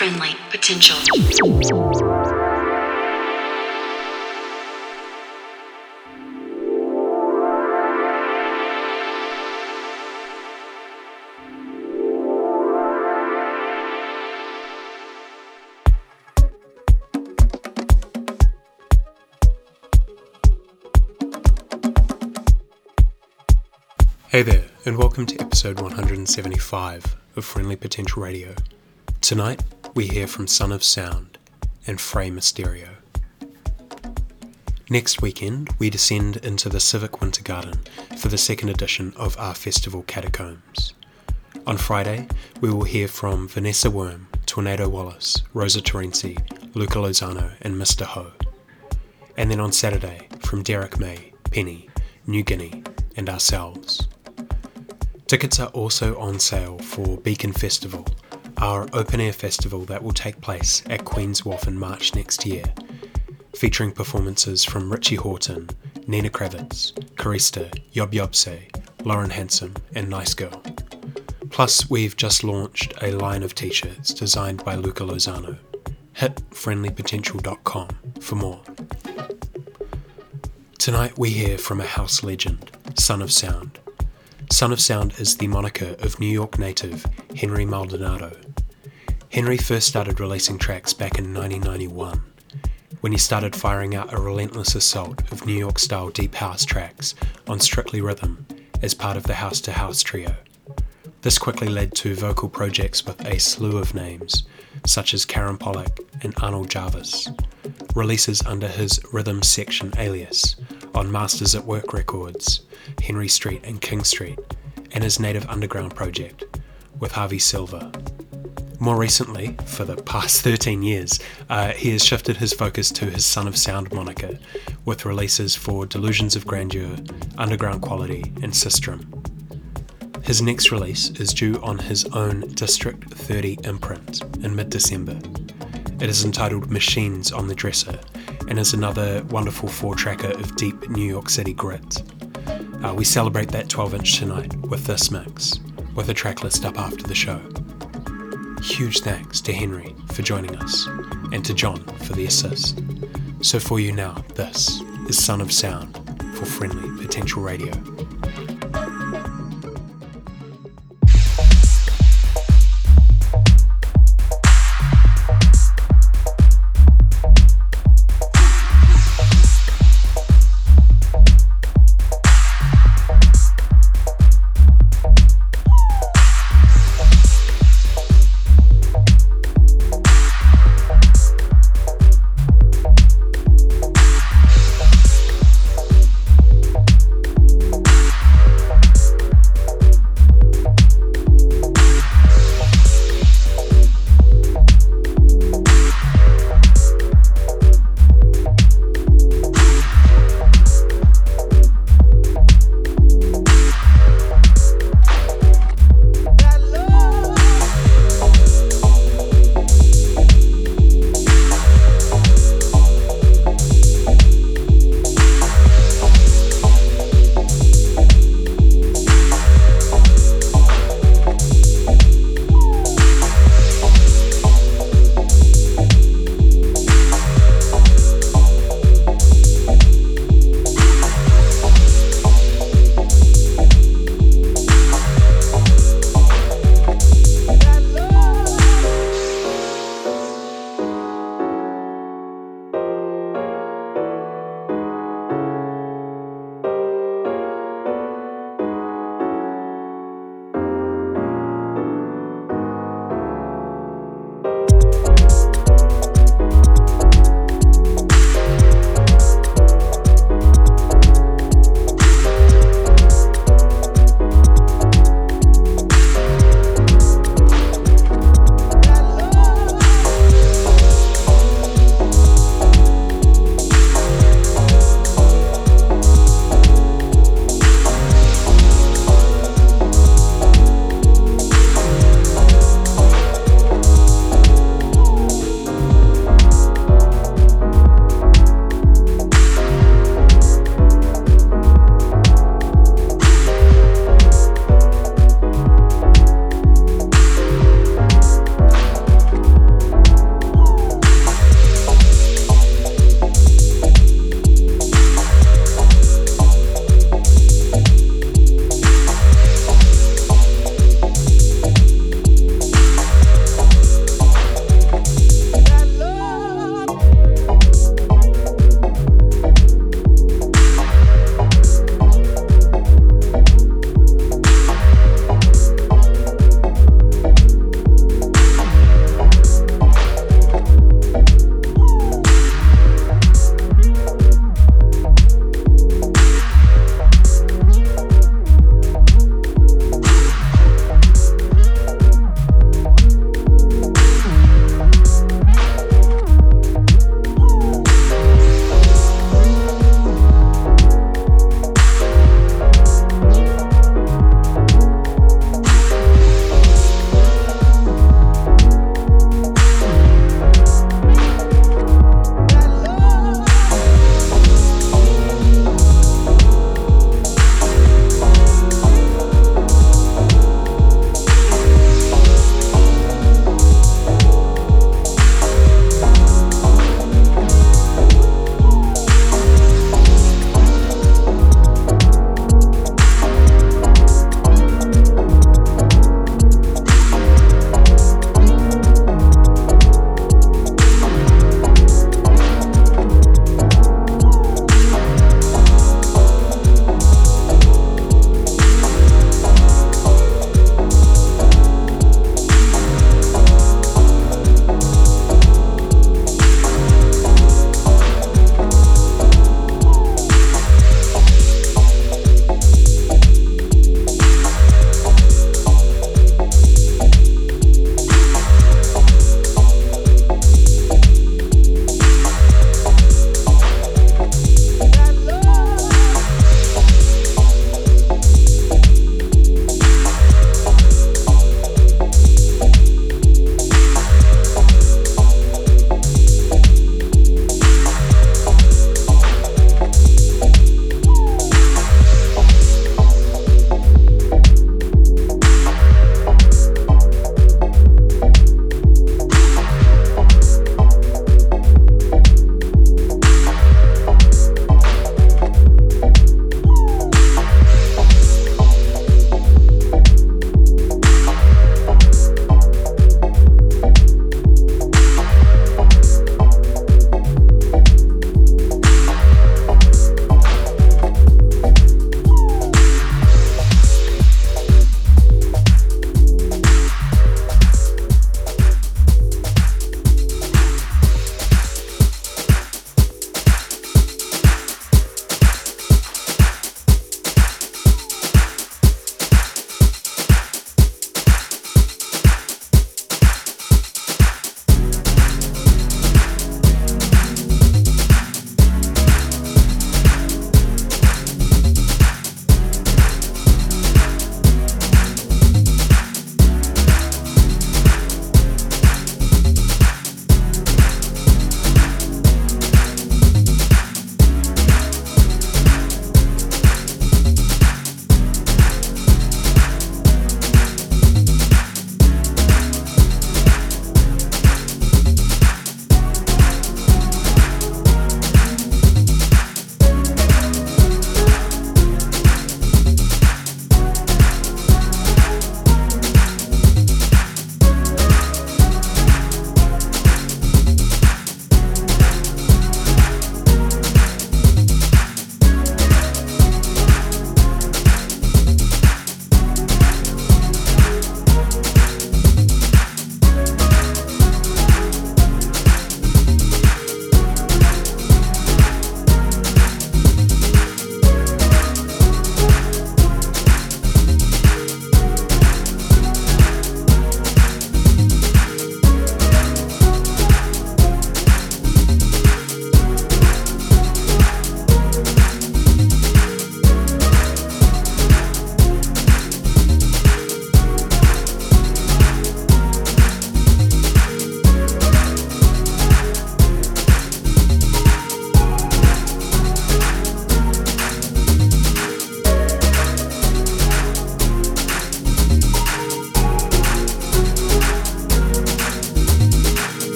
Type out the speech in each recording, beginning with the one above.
friendly potential. Hey there, and welcome to episode 175 of Friendly Potential Radio. Tonight, we hear from Son of Sound and Frey Mysterio. Next weekend, we descend into the Civic Winter Garden for the second edition of our festival Catacombs. On Friday, we will hear from Vanessa Worm, Tornado Wallace, Rosa Terenzi, Luca Lozano, and Mr. Ho. And then on Saturday, from Derrick May, Penny, Nu Guinea, and ourselves. Tickets are also on sale for Beacon Festival, our open air festival that will take place at Queen's Wharf in March next year, featuring performances from Richie Hawtin, Nina Kraviz, Karista, Job Jobse, Lauren Hansom, and Nice Girl. Plus, we've just launched a line of t shirts designed by Luca Lozano. Hit friendlypotential.com for more. Tonight we hear from a house legend, Son of Sound. Son of Sound is the moniker of New York native Henry Maldonado. Henry first started releasing tracks back in 1991, when he started firing out a relentless assault of New York style deep house tracks on Strictly Rhythm as part of the House to House trio. This quickly led to vocal projects with a slew of names, such as Karen Pollock and Arnold Jarvis, releases under his Rhythm Section alias on Masters at Work Records, Henry Street and King Street, and his Native Underground project with Harvey Silver. More recently, for the past 13 years, uh, he has shifted his focus to his Son of Sound moniker, with releases for Delusions of Grandeur, Underground Quality, and Sistrum. His next release is due on his own District 30 imprint in mid December. It is entitled Machines on the Dresser and is another wonderful four tracker of deep New York City grit. Uh, we celebrate that 12 inch tonight with this mix, with a track list up after the show. Huge thanks to Henry for joining us, and to John for the assist. So, for you now, this is Son of Sound for Friendly Potential Radio.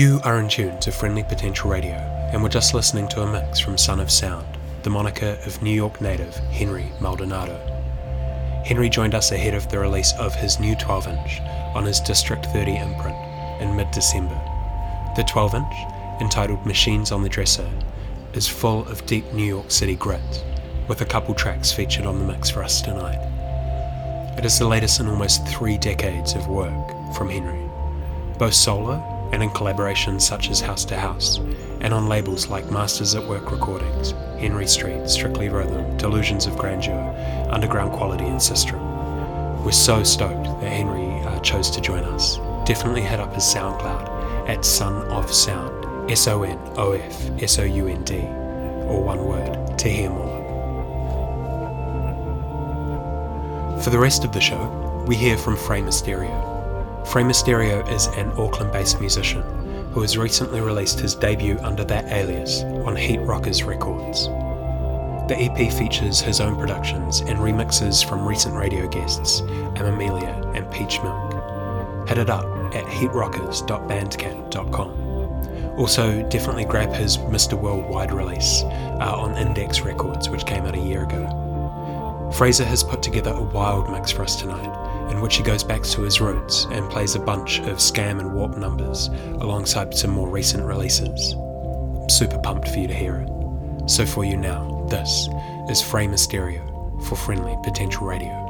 You are in tune to Friendly Potential Radio, and we're just listening to a mix from Son of Sound, the moniker of New York native Henry Maldonado. Henry joined us ahead of the release of his new 12 inch on his District 30 imprint in mid December. The 12 inch, entitled Machines on the Dresser, is full of deep New York City grit, with a couple tracks featured on the mix for us tonight. It is the latest in almost three decades of work from Henry, both solo and in collaborations such as House to House, and on labels like Masters at Work Recordings, Henry Street, Strictly Rhythm, Delusions of Grandeur, Underground Quality, and Sistrum. We're so stoked that Henry uh, chose to join us. Definitely head up his SoundCloud at Son of Sound, S O N O F S O U N D, or one word, to hear more. For the rest of the show, we hear from Frey Mysterio, Frey Mysterio is an Auckland based musician who has recently released his debut under that alias on Heat Rockers Records. The EP features his own productions and remixes from recent radio guests Amamelia and Peach Milk. Head it up at heatrockers.bandcamp.com. Also, definitely grab his Mr. Worldwide release uh, on Index Records, which came out a year ago. Fraser has put together a wild mix for us tonight in which he goes back to his roots and plays a bunch of Skam and warp numbers alongside some more recent releases. I'm super pumped for you to hear it. So for you now, this is Frey Mysterio for Friendly Potential Radio.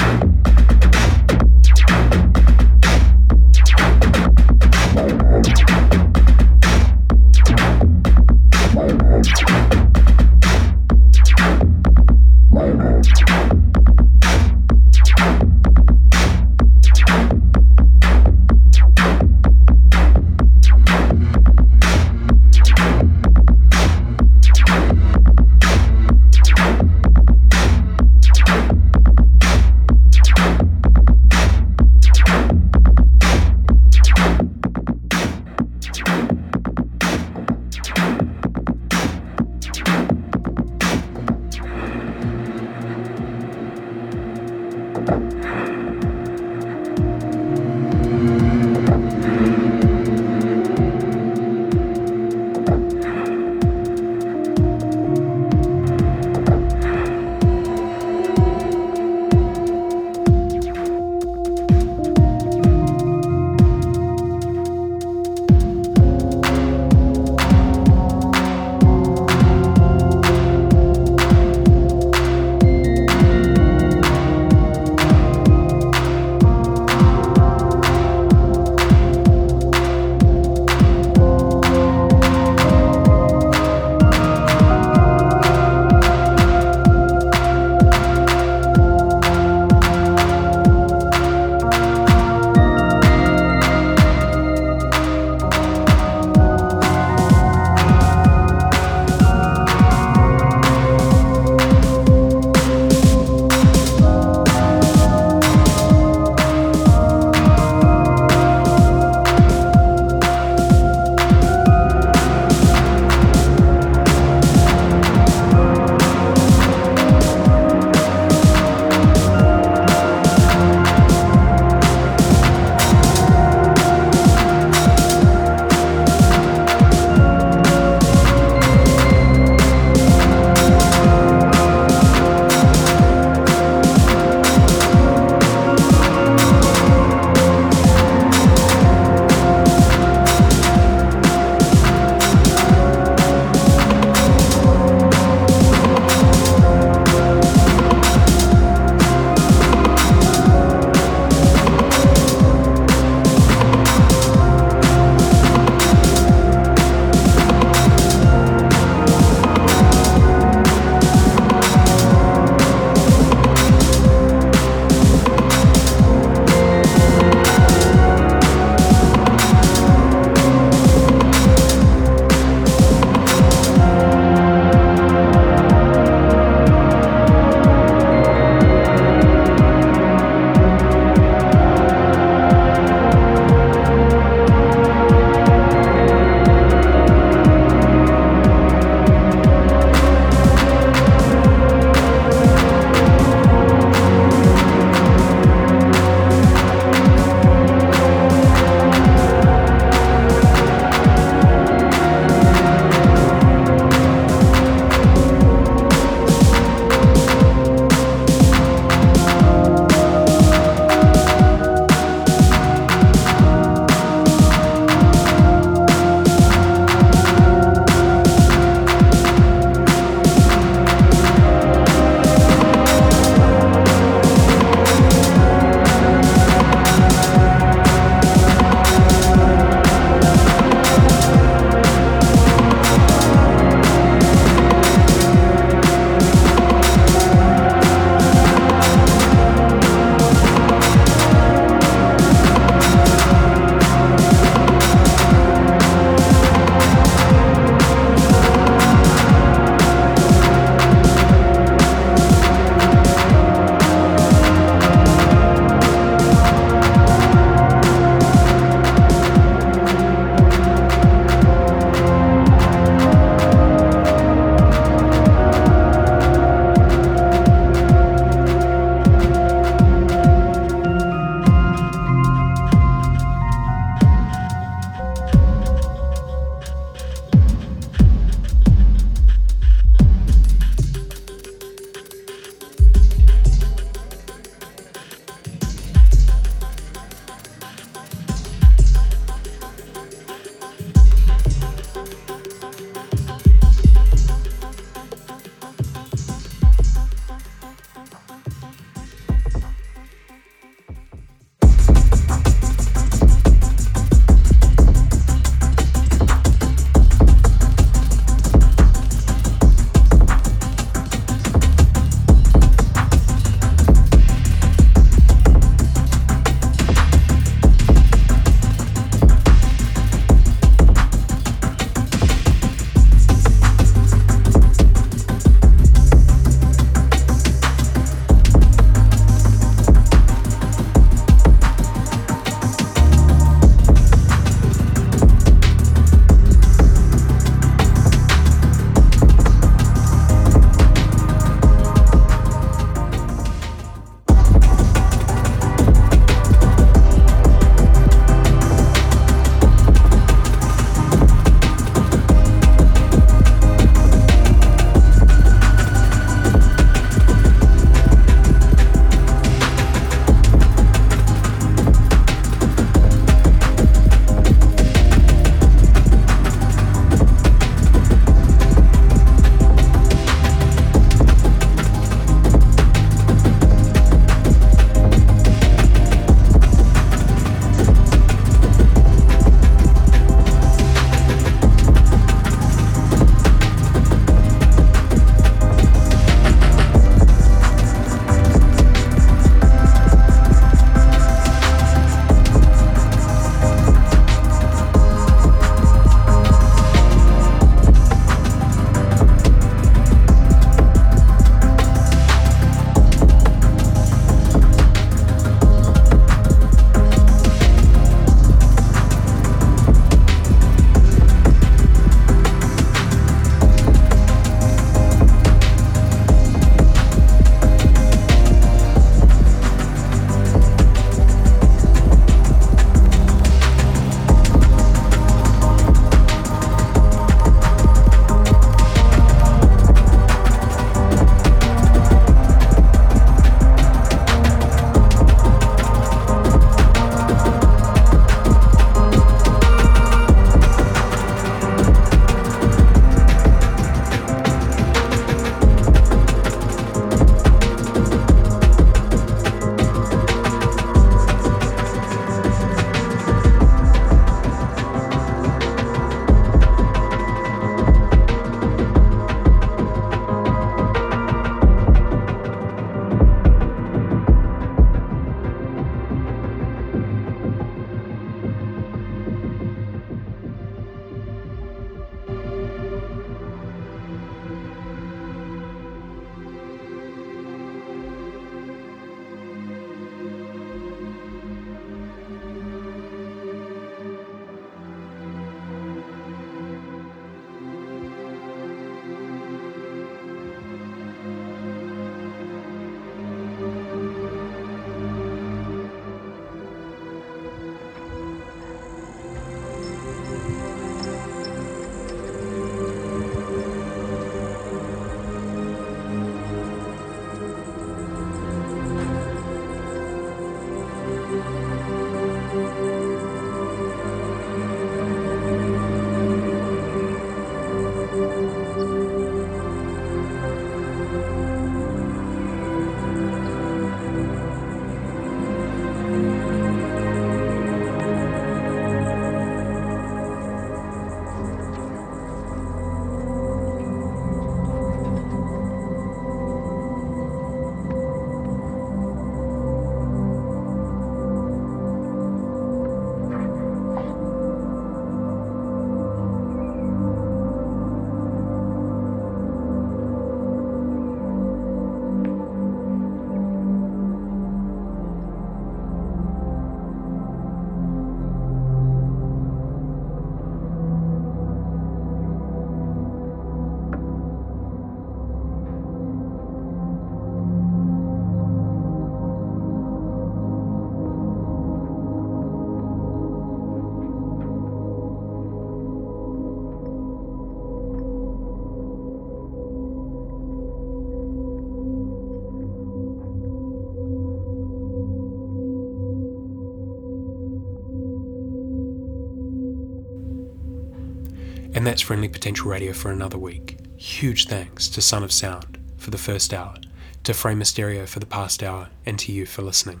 That's Friendly Potential Radio for another week. Huge thanks to Son of Sound for the first hour, to Frame Mysterio for the past hour, and to you for listening.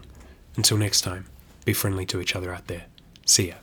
Until next time, be friendly to each other out there. See ya.